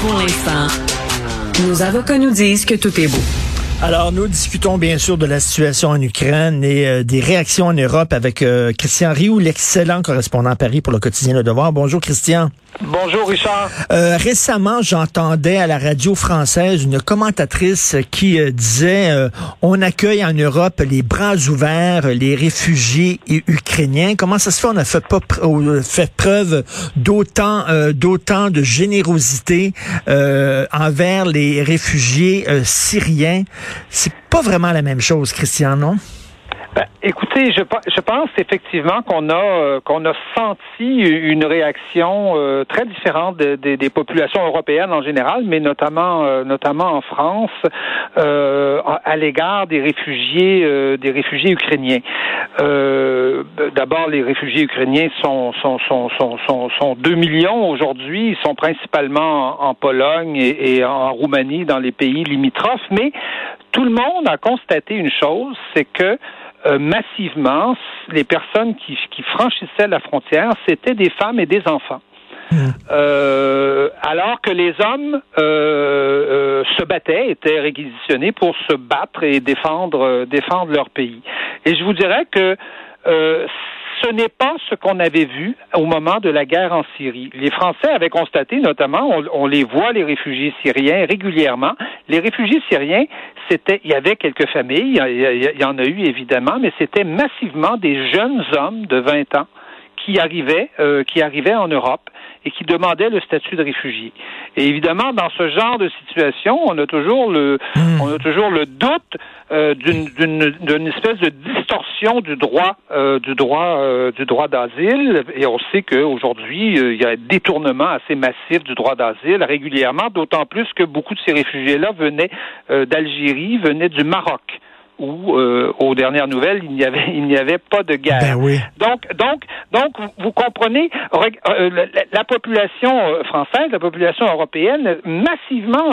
Pour l'instant, nos avocats nous disent que tout est beau. Alors, nous discutons bien sûr de la situation en Ukraine et euh, des réactions en Europe avec euh, Christian Rioux, l'excellent correspondant à Paris pour le quotidien Le Devoir. Bonjour Christian. Bonjour Richard. Euh, récemment, j'entendais à la radio française une commentatrice qui disait on accueille en Europe les bras ouverts les réfugiés ukrainiens. Comment ça se fait? On a fait, pas fait preuve d'autant d'autant de générosité envers les réfugiés syriens? C'est pas vraiment la même chose, Christian, non? Ben, écoutez, je, pense effectivement qu'on a euh, qu'on a senti une réaction euh, très différente des populations européennes en général, mais notamment euh, notamment en France à l'égard des réfugiés des réfugiés ukrainiens. D'abord, les réfugiés ukrainiens sont sont sont sont sont, 2 millions aujourd'hui. Ils sont principalement en, Pologne et, et en Roumanie, dans les pays limitrophes, mais tout le monde a constaté une chose, c'est que euh, massivement, les personnes qui, qui, franchissaient la frontière, c'était des femmes et des enfants. Mmh. Euh, alors que les hommes euh, euh, se battaient, étaient réquisitionnés pour se battre et défendre, défendre leur pays. Et je vous dirais que ce n'est pas ce qu'on avait vu au moment de la guerre en Syrie. Les Français avaient constaté, notamment, on, les voit, les réfugiés syriens, régulièrement. Les réfugiés syriens, c'était, il y avait quelques familles, il y, en a eu évidemment, mais c'était massivement des jeunes hommes de 20 ans qui arrivaient, euh, qui arrivaient en Europe et qui demandaient le statut de réfugié. Et évidemment, dans ce genre de situation, on a toujours le, hmm. on a toujours le doute euh, d'une espèce de distorsion du droit, euh, du droit, euh, du droit d'asile. Et on sait qu'aujourd'hui, il y a un détournement assez massif du droit d'asile régulièrement, d'autant plus que beaucoup de ces réfugiés-là venaient d'Algérie, venaient du Maroc où, euh, aux dernières nouvelles, il n'y avait, il n'y avait pas de guerre. Ben oui. Donc, donc, donc, vous comprenez, euh, la, population euh, française, la population européenne, massivement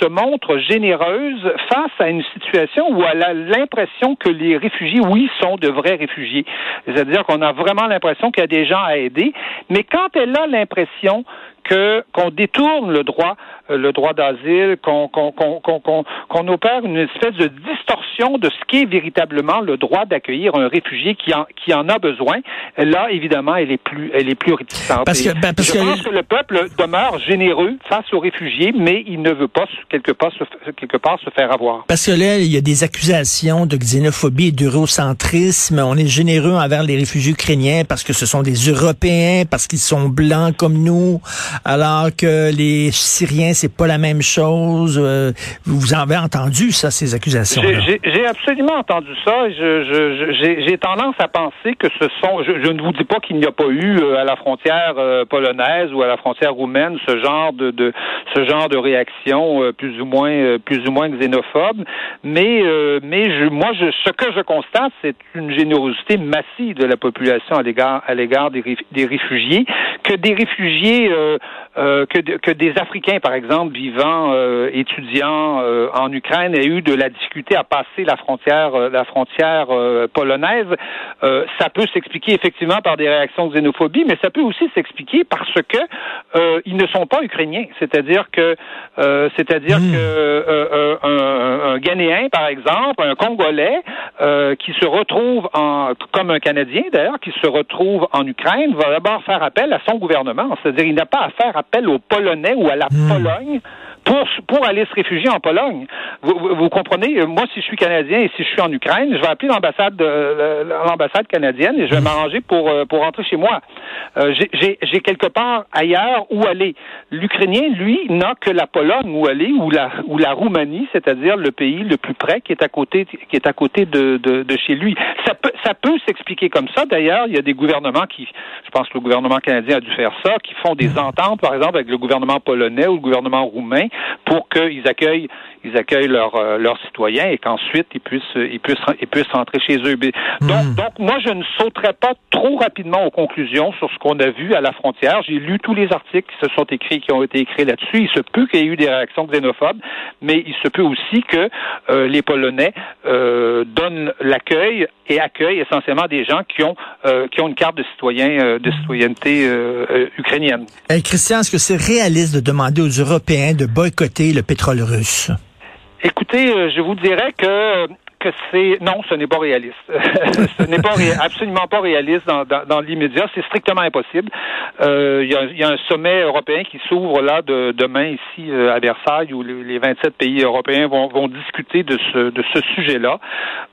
se montre généreuse face à une situation où elle a l'impression que les réfugiés, oui, sont de vrais réfugiés. C'est-à-dire qu'on a vraiment l'impression qu'il y a des gens à aider, mais quand elle a l'impression que qu'on détourne le droit, euh, le droit d'asile, qu'on qu'on qu'on qu'on opère une espèce de distorsion de ce qui est véritablement le droit d'accueillir un réfugié qui en qui en a besoin. Là, évidemment, elle est plus elle est plus réticente. Parce que, ben, parce je pense que le peuple demeure généreux face aux réfugiés, mais il ne veut pas quelque part se, quelque part se faire avoir. Parce que là, il y a des accusations de xénophobie et d'eurocentrisme. On est généreux envers les réfugiés ukrainiens parce que ce sont des Européens, parce qu'ils sont blancs comme nous alors que les Syriens, c'est pas la même chose. Euh, vous en avez entendu ça, ces accusations J'ai absolument entendu ça. J'ai tendance à penser que ce sont. Je, ne vous dis pas qu'il n'y a pas eu euh, à la frontière euh, polonaise ou à la frontière roumaine ce genre de, de ce genre de réaction plus ou moins plus ou moins xénophobe, mais mais je, moi, je, ce que je constate, c'est une générosité massive de la population à l'égard à l'égard des, des réfugiés, que des réfugiés euh, que, que, des Africains, par exemple, vivant, euh, étudiants euh, en Ukraine, aient eu de la difficulté à passer la frontière, la frontière polonaise. ça peut s'expliquer effectivement par des réactions de xénophobie, mais ça peut aussi s'expliquer parce que ils ne sont pas ukrainiens. C'est-à-dire que, c'est-à-dire hmm. que un, un, Ghanéen, par exemple, un Congolais, qui se retrouve en, comme un Canadien d'ailleurs, qui se retrouve en Ukraine, va d'abord faire appel à son gouvernement. C'est-à-dire, il n'a pas à faire appel aux Polonais ou à la hmm. Pologne pour, pour aller se réfugier en Pologne. Vous, vous, comprenez? Moi, si je suis Canadien et si je suis en Ukraine, je vais appeler l'ambassade l'ambassade canadienne et je vais hmm. m'arranger pour, euh, pour rentrer chez moi. Euh, J'ai quelque part ailleurs où aller. L'Ukrainien, lui, n'a que la Pologne où aller ou la, ou la Roumanie, c'est-à-dire le pays le plus près qui est à côté, qui est à côté de, de, de chez lui. Ça peut, ça peut s'expliquer comme ça. D'ailleurs, il y a des gouvernements qui, je pense que le gouvernement canadien a dû faire ça, qui font des hmm. ententes, par exemple, avec le gouvernement polonais ou le gouvernement roumain pour qu'ils accueillent ils accueillent leurs leurs citoyens et qu'ensuite ils puissent ils puissent ils puissent rentrer chez eux. Donc hmm. donc moi je ne sauterai pas trop rapidement aux conclusions sur ce qu'on a vu à la frontière. J'ai lu tous les articles qui se sont écrits qui ont été écrits là-dessus. Il se peut qu'il y ait eu des réactions xénophobes, mais il se peut aussi que les Polonais donnent l'accueil et accueillent essentiellement des gens qui ont qui ont une carte de citoyen de citoyenneté ukrainienne. Christian, est-ce que c'est réaliste de demander aux Européens de boycotter le pétrole russe? Écoutez, euh, je vous dirais que que c'est non, ce n'est pas réaliste. ce n'est pas absolument pas réaliste dans, dans, l'immédiat. C'est strictement impossible. Euh, il y, a, un sommet européen qui s'ouvre là de, demain ici euh, à Versailles où les, 27 pays européens vont, vont discuter de ce de ce sujet-là.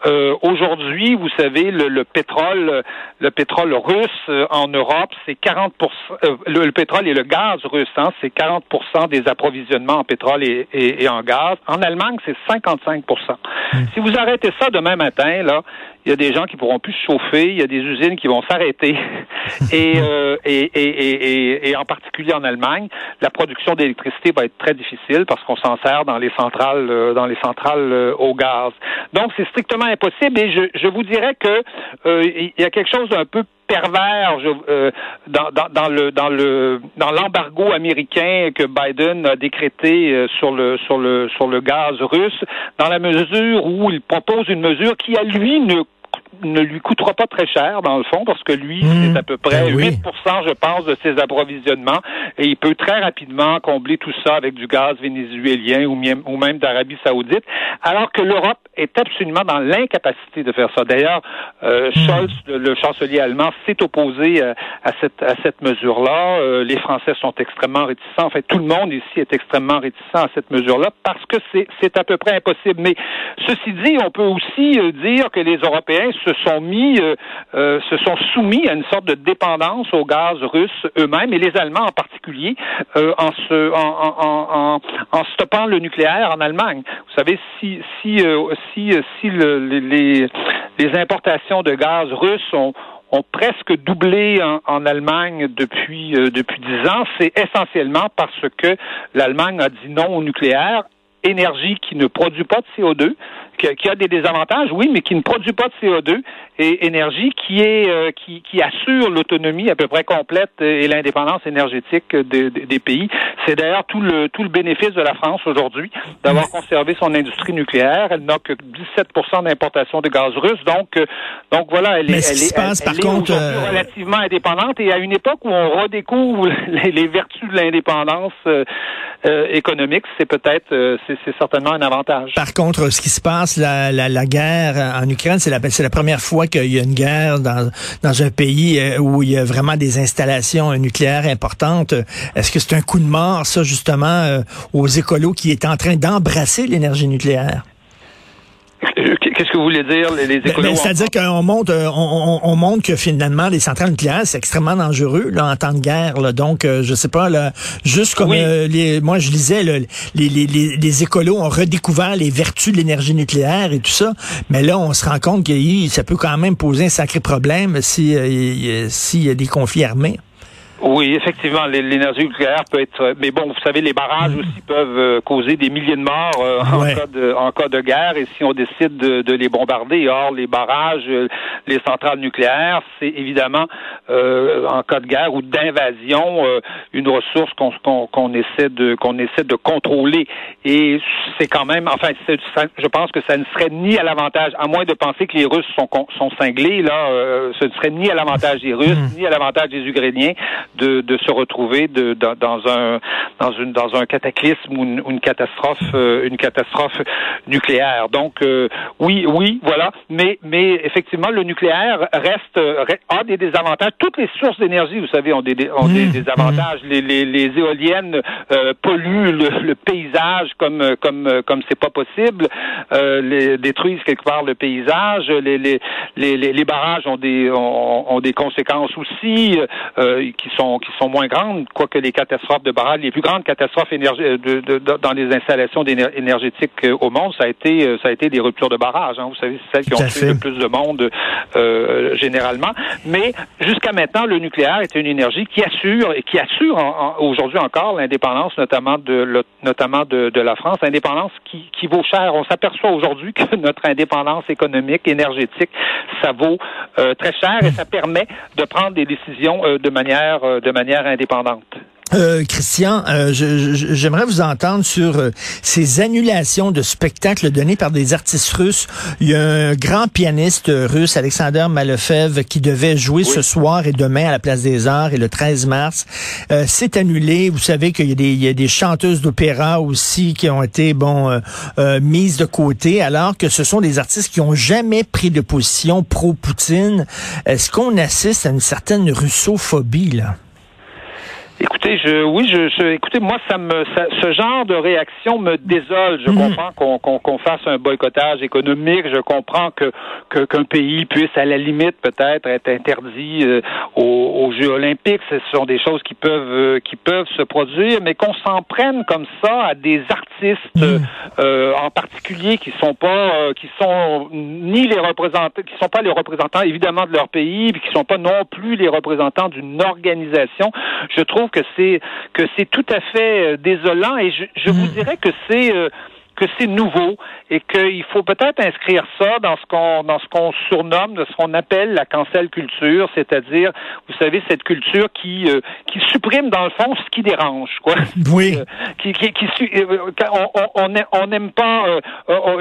Euh, aujourd'hui, vous savez, le, pétrole le pétrole russe en Europe, c'est 40 le, pétrole et le gaz russe, hein, c'est 40 des approvisionnements en pétrole et, et, en gaz. En Allemagne, c'est 55 mmh. Si vous arrêtez arrêter ça demain matin, là, il y a des gens qui pourront plus se chauffer, il y a des usines qui vont s'arrêter. Euh, et, et, et, et, en particulier en Allemagne, la production d'électricité va être très difficile parce qu'on s'en sert dans les centrales euh, dans les centrales euh, au gaz. Donc c'est strictement impossible et je, je vous dirais que il y a quelque chose d'un peu pervers dans, dans, dans, le dans le dans l'embargo américain que Biden a décrété sur le sur le sur le gaz russe dans la mesure où il propose une mesure qui à lui ne ne lui coûtera pas très cher, dans le fond, parce que lui, mmh. c'est à peu près 8 ben je pense, de ses approvisionnements, et il peut très rapidement combler tout ça avec du gaz vénézuélien ou même, ou même d'Arabie saoudite, alors que l'Europe est absolument dans l'incapacité de faire ça. D'ailleurs, euh, mmh. Scholz, le, chancelier allemand, s'est opposé euh, à cette, à cette mesure-là. Euh, les Français sont extrêmement réticents. En fait, tout le monde ici est extrêmement réticent à cette mesure-là parce que c'est à peu près impossible. Mais ceci dit, on peut aussi dire que les Européens se sont mis, euh, euh, se sont soumis à une sorte de dépendance au gaz russe eux-mêmes et les Allemands en particulier euh, en, se, en, en, stoppant le nucléaire en Allemagne. Vous savez, si si si si le, les, les importations de gaz russes ont ont presque doublé en, en Allemagne depuis depuis dix ans, c'est essentiellement parce que l'Allemagne a dit non au nucléaire, énergie qui ne produit pas de CO2, qui, a des désavantages, oui, mais qui ne produit pas de CO2 et énergie qui est euh, qui, qui, assure l'autonomie à peu près complète et l'indépendance énergétique des pays. C'est d'ailleurs tout le tout le bénéfice de la France aujourd'hui d'avoir conservé son industrie nucléaire. Elle n'a que 17% d'importation de gaz russe, donc euh, donc voilà, elle est, elle est, elle, contre, euh, relativement indépendante et à une époque où on redécouvre les, vertus de l'indépendance économique, c'est peut-être c'est certainement un avantage. Par contre, ce qui se passe la, la, guerre en Ukraine, c'est la, c'est la première fois qu'il y a une guerre dans, dans un pays euh, où il y a vraiment des installations nucléaires importantes. Est-ce que c'est un coup de mort, ça, justement, euh, aux écolos qui est en train d'embrasser l'énergie nucléaire? Qu'est-ce que vous voulez dire, les, les ben, ben, C'est-à-dire qu'on montre, euh, on, on, montre que finalement, les centrales nucléaires, c'est extrêmement dangereux là, en temps de guerre. Là. Donc, euh, je sais pas, là, juste comme euh, les, moi je lisais, les, les, les, les, écolos ont redécouvert les vertus de l'énergie nucléaire et tout ça, mais là, on se rend compte que ça peut quand même poser un sacré problème s'il si, y a des conflits armés. Oui, effectivement, l'énergie nucléaire peut être. Mais bon, vous savez, les barrages aussi peuvent euh, causer des milliers de morts euh, en, cas de, en cas de guerre. Et si on décide de, de les bombarder, or les barrages, euh, les centrales nucléaires, c'est évidemment en cas de guerre ou d'invasion une ressource qu'on qu'on essaie de qu'on essaie de contrôler. Et c'est quand même, enfin, je pense que ça ne serait ni à l'avantage, à moins de penser que les Russes sont sont cinglés là, ce ne serait ni à l'avantage des Russes hmm. ni à l'avantage des Ukrainiens de, de se retrouver de, dans, dans, un dans une dans un cataclysme ou une, catastrophe euh, une catastrophe nucléaire. Donc euh, oui oui voilà, mais mais effectivement le nucléaire reste, a des désavantages. Toutes les sources d'énergie, vous savez, ont des ont des, mmh. avantages. Mmh. Les, les, les, éoliennes euh, polluent le, paysage comme comme comme c'est pas possible, les, détruisent quelque part le paysage. Les les, les, les barrages ont des ont, ont des conséquences aussi qui sont qui sont moins grandes, quoique les catastrophes de barrage, les plus grandes catastrophes de, de, dans les installations énergétiques au monde, ça a été ça a été des ruptures de barrage. Hein. Vous savez, c'est celles qui ont tué le plus de monde généralement. Mais jusqu'à maintenant, le nucléaire est une énergie qui assure et qui assure aujourd'hui encore l'indépendance, notamment de notamment de, de la France, indépendance qui, qui vaut cher. On s'aperçoit aujourd'hui que notre indépendance économique, énergétique, ça vaut euh, très cher et ça permet de prendre des décisions euh, de manière euh, de manière indépendante. Euh, Christian, euh, j'aimerais vous entendre sur euh, ces annulations de spectacles donnés par des artistes russes. Il y a un grand pianiste russe, Alexander Malefev, qui devait jouer ce soir et demain à la Place des Arts et le 13 mars. C'est annulé. Vous savez qu'il y, y, a des chanteuses d'opéra aussi qui ont été bon mises de côté, alors que ce sont des artistes qui ont jamais pris de position pro-Poutine. Est-ce qu'on assiste à une certaine russophobie là? Écoutez, je, oui, je, je écoutez, moi, ça me, ce genre de réaction me désole. Je mhm. comprends qu'on fasse un boycottage économique. Je comprends que qu'un pays puisse, à la limite, peut-être être interdit euh, aux, Jeux Olympiques. Ce sont des choses qui peuvent euh, qui peuvent se produire, mais qu'on s'en prenne comme ça à des artistes, mhm. euh, en particulier, qui sont pas, qui sont ni les représentants, qui sont pas les représentants évidemment de leur pays, puis qui sont pas non plus les représentants d'une organisation. Je trouve que c'est que c'est tout à fait euh, désolant et je, je vous hmm. dirais que c'est euh, que c'est nouveau et qu'il faut peut-être inscrire ça dans ce qu'on dans ce qu'on surnomme, de ce qu'on appelle la cancel culture, c'est-à-dire, vous savez, cette culture qui euh, qui supprime dans le fond ce qui dérange, quoi. Oui. Euh, qui qui, qui euh, on on n'aime pas,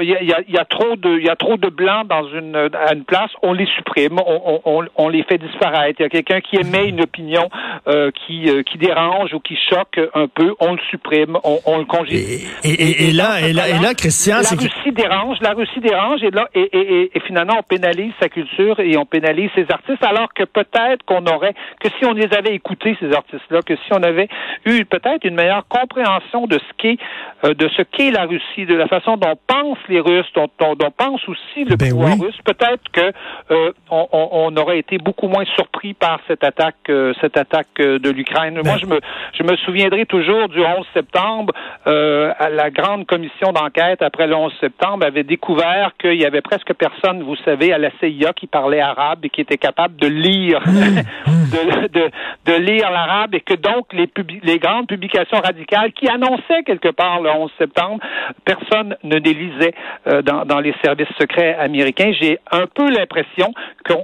il y, a, y, a, trop de il y a trop de blancs dans une à une place, on les supprime, on, on, on les fait disparaître. Il y a quelqu'un qui émet une opinion qui qui dérange ou qui choque un peu, on le supprime, on, on le congédie. Et, et, et, là, et là et là, Christian, la Russie dérange, la Russie dérange, et là, et, et, et, finalement, on pénalise sa culture et on pénalise ses artistes, alors que peut-être qu'on aurait, que si on les avait écoutés, ces artistes-là, que si on avait eu peut-être une meilleure compréhension de ce qu'est, euh, de ce qu'est la Russie, de la façon dont pensent les Russes, dont, dont, pense aussi le ben pouvoir russe, peut-être que euh, on, on, aurait été beaucoup moins surpris par cette attaque, euh, cette attaque de l'Ukraine. Moi, ben je me, je me souviendrai toujours du 11 septembre à la grande commission d'enquête après le 11 septembre avait découvert qu'il y avait presque personne, vous savez, à la CIA qui parlait arabe et qui était capable de lire, de, de, de, lire l'arabe et que donc les, les grandes publications radicales qui annonçaient quelque part le 11 septembre, personne ne les lisait euh, dans, dans, les services secrets américains. J'ai un peu l'impression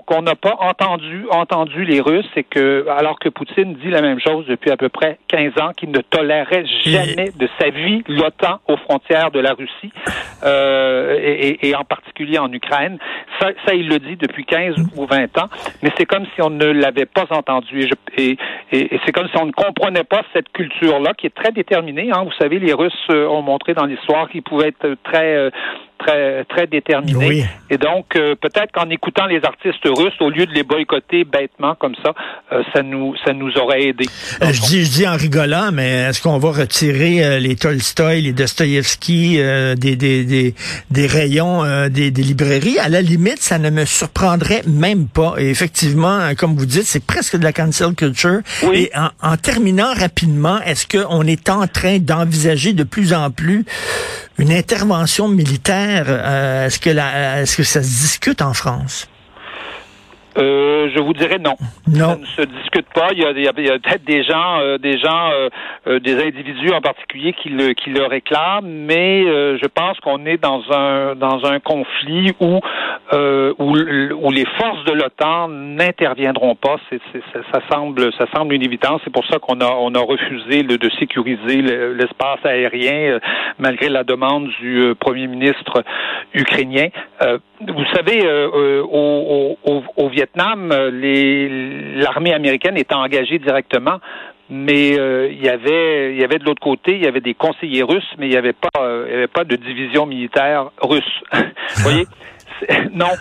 qu'on n'a pas entendu entendu les Russes et que alors que Poutine dit la même chose depuis à peu près 15 ans, qu'il ne tolérait jamais de sa vie l'OTAN aux frontières de la Russie, euh, et, en particulier en Ukraine. Ça, ça, il le dit depuis 15 ou 20 ans, mais c'est comme si on ne l'avait pas entendu. Et, et, c'est comme si on ne comprenait pas cette culture-là, qui est très déterminée. Hein. Vous savez, les Russes euh, ont montré dans l'histoire qu'ils pouvaient être très... Euh, très très déterminé. Et donc euh, peut-être qu'en écoutant les artistes russes au lieu de les boycotter bêtement comme ça, euh, ça nous ça nous aurait aidé. Euh, je dis je dis en rigolant, mais est-ce qu'on va retirer les Tolstoy, les Dostoïevski des, des, des des rayons des, des librairies? À la limite, ça ne me surprendrait même pas. Et effectivement, comme vous dites, c'est presque de la cancel culture. Et en, en terminant rapidement, est-ce qu'on est en train d'envisager de plus en plus une intervention militaire, euh, est-ce que est-ce que ça se discute en France? Euh, je vous dirais non. Non. Ça ne se discute pas. Il y a, peut-être des gens, euh, des gens, euh, des individus en particulier qui le, qui le réclament, mais je pense qu'on est dans un dans un conflit où où, où les forces de l'OTAN n'interviendront pas. C'est, ça, semble ça semble une évidence. C'est pour ça qu'on a on a refusé de sécuriser l'espace aérien malgré la demande du premier ministre ukrainien. Vous savez, au, au, au Vietnam, euh, l'armée américaine était engagée directement, mais euh, il y avait il y avait de l'autre côté, il y avait des conseillers russes, mais il n'y avait pas euh, il y avait pas de division militaire russe. vous voyez? non,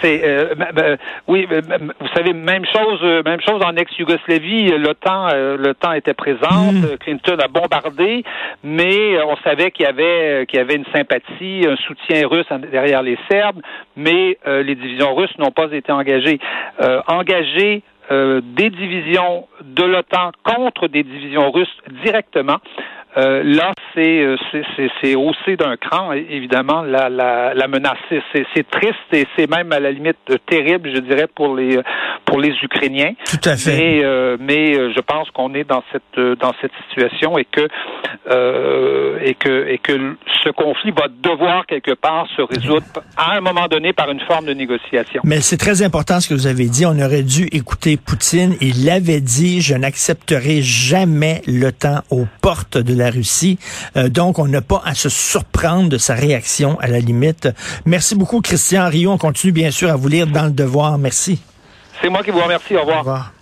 c'est euh, oui, vous savez même chose, même chose en ex-Yougoslavie. Le temps, le temps était présent. Mm. Clinton a bombardé, mais on savait qu'il y avait qu'il y avait une sympathie, un soutien russe derrière les Serbes, mais les divisions russes n'ont pas été engagées. engagées des divisions de l'OTAN contre des divisions russes directement, euh, là, c'est c'est haussé d'un cran, évidemment, la, la, la menace. C'est triste et c'est même à la limite terrible, je dirais, pour les pour les Ukrainiens. Tout à fait. Mais, euh, mais je pense qu'on est dans cette dans cette situation et que euh, et que et que ce conflit va devoir quelque part se résoudre à un moment donné par une forme de négociation. Mais c'est très important ce que vous avez dit. On aurait dû écouter Poutine. Il l'avait dit, je n'accepterai jamais le temps aux portes de la Russie. Euh, donc, on n'a pas à se surprendre de sa réaction à la limite. Merci beaucoup, Christian Rio. On continue bien sûr à vous lire dans le devoir. Merci. C'est moi qui vous remercie. Au revoir. Au revoir.